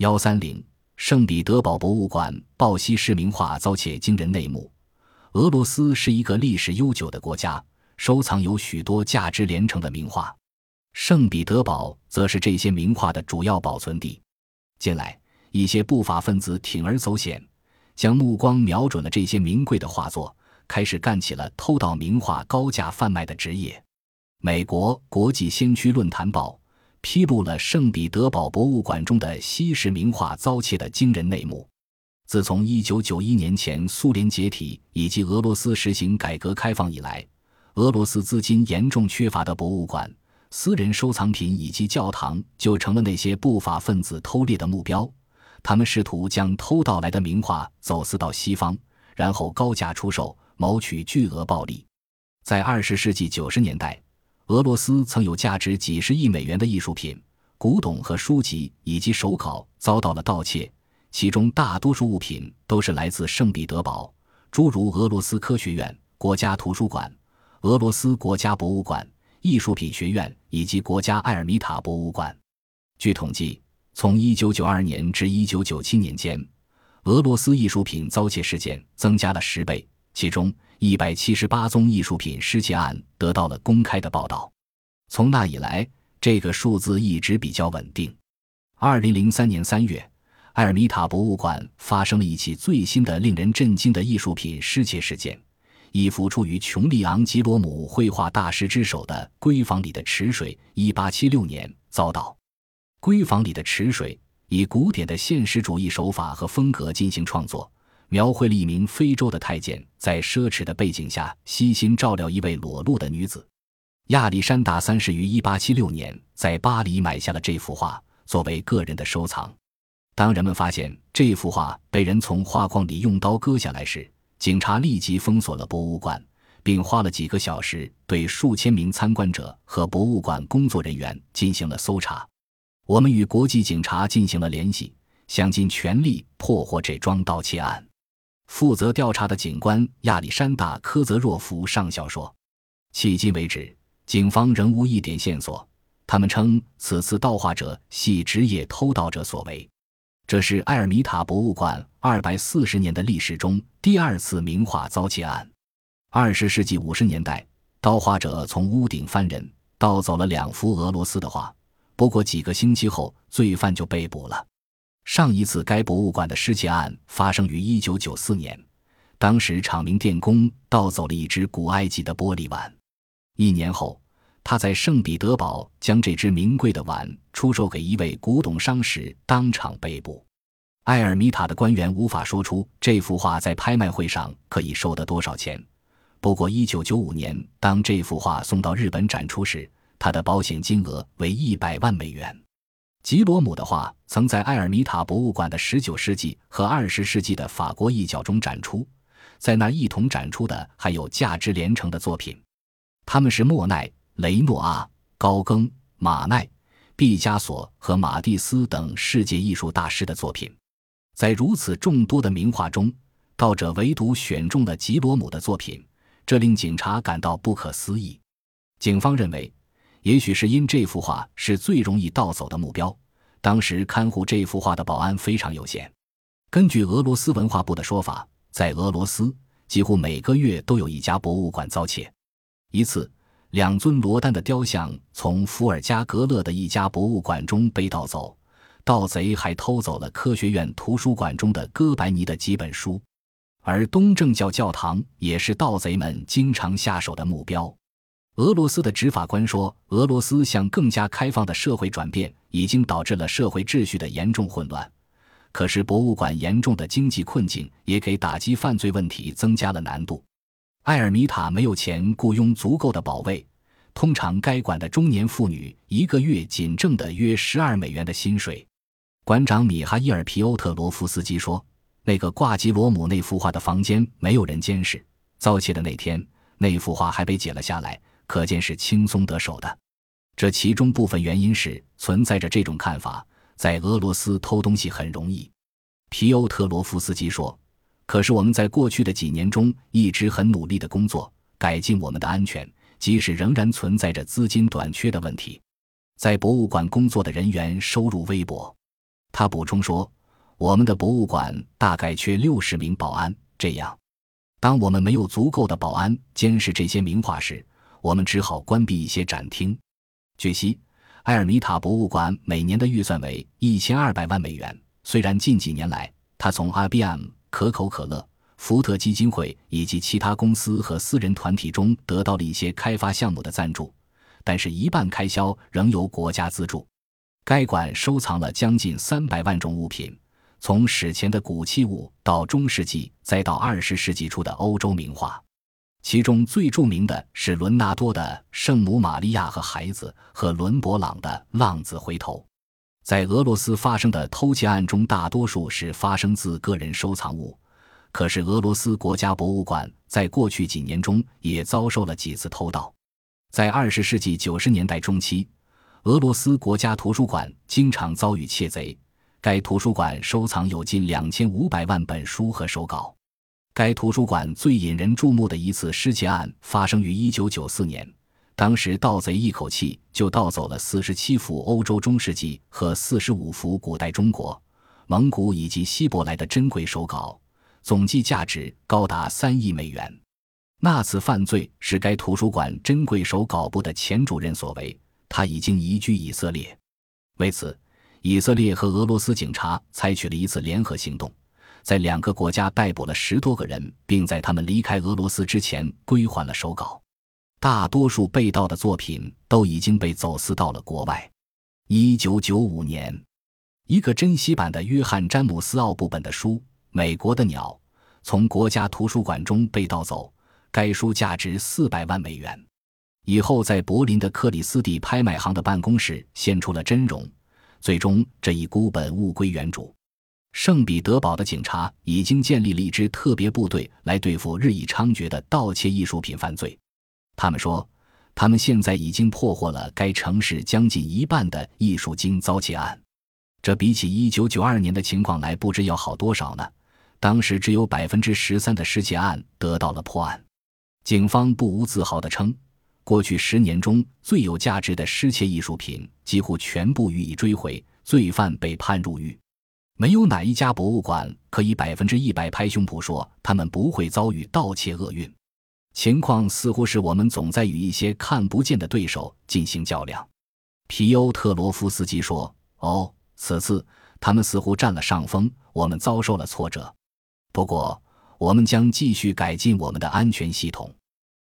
幺三零，圣彼得堡博物馆鲍西市名画遭窃惊人内幕。俄罗斯是一个历史悠久的国家，收藏有许多价值连城的名画。圣彼得堡则是这些名画的主要保存地。近来，一些不法分子铤而走险，将目光瞄准了这些名贵的画作，开始干起了偷盗名画、高价贩卖的职业。美国国际先驱论坛报披露了圣彼得堡博物馆中的西式名画遭窃的惊人内幕。自从1991年前苏联解体以及俄罗斯实行改革开放以来，俄罗斯资金严重缺乏的博物馆。私人收藏品以及教堂就成了那些不法分子偷猎的目标。他们试图将偷盗来的名画走私到西方，然后高价出售，谋取巨额暴利。在二十世纪九十年代，俄罗斯曾有价值几十亿美元的艺术品、古董和书籍以及手稿遭到了盗窃，其中大多数物品都是来自圣彼得堡，诸如俄罗斯科学院、国家图书馆、俄罗斯国家博物馆。艺术品学院以及国家埃尔米塔博物馆。据统计，从1992年至1997年间，俄罗斯艺术品遭窃事件增加了十倍，其中178宗艺术品失窃案得到了公开的报道。从那以来，这个数字一直比较稳定。2003年3月，埃尔米塔博物馆发生了一起最新的令人震惊的艺术品失窃事件。一幅出于琼利昂吉罗姆绘画大师之手的《闺房里的池水》，一八七六年遭盗。《闺房里的池水》以古典的现实主义手法和风格进行创作，描绘了一名非洲的太监在奢侈的背景下悉心照料一位裸露的女子。亚历山大三世于一八七六年在巴黎买下了这幅画，作为个人的收藏。当人们发现这幅画被人从画框里用刀割下来时，警察立即封锁了博物馆，并花了几个小时对数千名参观者和博物馆工作人员进行了搜查。我们与国际警察进行了联系，想尽全力破获这桩盗窃案。负责调查的警官亚历山大·科泽若夫上校说：“迄今为止，警方仍无一点线索。他们称此次盗画者系职业偷盗者所为。”这是埃尔米塔博物馆二百四十年的历史中第二次名画遭窃案。二十世纪五十年代，盗画者从屋顶翻人，盗走了两幅俄罗斯的画。不过几个星期后，罪犯就被捕了。上一次该博物馆的失窃案发生于一九九四年，当时厂名电工盗走了一只古埃及的玻璃碗。一年后。他在圣彼得堡将这只名贵的碗出售给一位古董商时，当场被捕。埃尔米塔的官员无法说出这幅画在拍卖会上可以收得多少钱。不过，1995年当这幅画送到日本展出时，它的保险金额为一百万美元。吉罗姆的画曾在埃尔米塔博物馆的19世纪和20世纪的法国一角中展出，在那一同展出的还有价值连城的作品，他们是莫奈。雷诺阿、高更、马奈、毕加索和马蒂斯等世界艺术大师的作品，在如此众多的名画中，盗者唯独选中了吉罗姆的作品，这令警察感到不可思议。警方认为，也许是因这幅画是最容易盗走的目标，当时看护这幅画的保安非常有限。根据俄罗斯文化部的说法，在俄罗斯几乎每个月都有一家博物馆遭窃，一次。两尊罗丹的雕像从伏尔加格勒的一家博物馆中被盗走，盗贼还偷走了科学院图书馆中的哥白尼的几本书，而东正教教堂也是盗贼们经常下手的目标。俄罗斯的执法官说，俄罗斯向更加开放的社会转变已经导致了社会秩序的严重混乱，可是博物馆严重的经济困境也给打击犯罪问题增加了难度。埃尔米塔没有钱雇佣足够的保卫，通常该馆的中年妇女一个月仅挣的约十二美元的薪水。馆长米哈伊尔皮欧特罗夫斯基说：“那个挂吉罗姆那幅画的房间没有人监视，遭窃的那天那幅画还被解了下来，可见是轻松得手的。这其中部分原因是存在着这种看法：在俄罗斯偷东西很容易。”皮欧特罗夫斯基说。可是我们在过去的几年中一直很努力的工作，改进我们的安全，即使仍然存在着资金短缺的问题。在博物馆工作的人员收入微薄。他补充说：“我们的博物馆大概缺六十名保安，这样，当我们没有足够的保安监视这些名画时，我们只好关闭一些展厅。”据悉，埃尔米塔博物馆每年的预算为一千二百万美元。虽然近几年来，他从 IBM、可口可乐、福特基金会以及其他公司和私人团体中得到了一些开发项目的赞助，但是一半开销仍由国家资助。该馆收藏了将近三百万种物品，从史前的古器物到中世纪，再到二十世纪初的欧洲名画。其中最著名的是伦纳多的《圣母玛利亚和孩子》和伦勃朗的《浪子回头》。在俄罗斯发生的偷窃案中，大多数是发生自个人收藏物。可是，俄罗斯国家博物馆在过去几年中也遭受了几次偷盗。在二十世纪九十年代中期，俄罗斯国家图书馆经常遭遇窃贼。该图书馆收藏有近两千五百万本书和手稿。该图书馆最引人注目的一次失窃案发生于一九九四年，当时盗贼一口气就盗走了四十七幅欧洲中世纪和四十五幅古代中国、蒙古以及希伯来的珍贵手稿，总计价值高达三亿美元。那次犯罪是该图书馆珍贵手稿部的前主任所为，他已经移居以色列。为此，以色列和俄罗斯警察采取了一次联合行动。在两个国家逮捕了十多个人，并在他们离开俄罗斯之前归还了手稿。大多数被盗的作品都已经被走私到了国外。一九九五年，一个珍稀版的约翰·詹姆斯·奥布本的书《美国的鸟》从国家图书馆中被盗走，该书价值四百万美元。以后在柏林的克里斯蒂拍卖行的办公室现出了真容，最终这一孤本物归原主。圣彼得堡的警察已经建立了一支特别部队来对付日益猖獗的盗窃艺术品犯罪。他们说，他们现在已经破获了该城市将近一半的艺术经遭窃案，这比起1992年的情况来不知要好多少呢。当时只有百分之十三的失窃案得到了破案。警方不无自豪地称，过去十年中最有价值的失窃艺术品几乎全部予以追回，罪犯被判入狱。没有哪一家博物馆可以百分之一百拍胸脯说他们不会遭遇盗窃厄运。情况似乎是我们总在与一些看不见的对手进行较量。皮欧特罗夫斯基说：“哦，此次他们似乎占了上风，我们遭受了挫折。不过，我们将继续改进我们的安全系统。”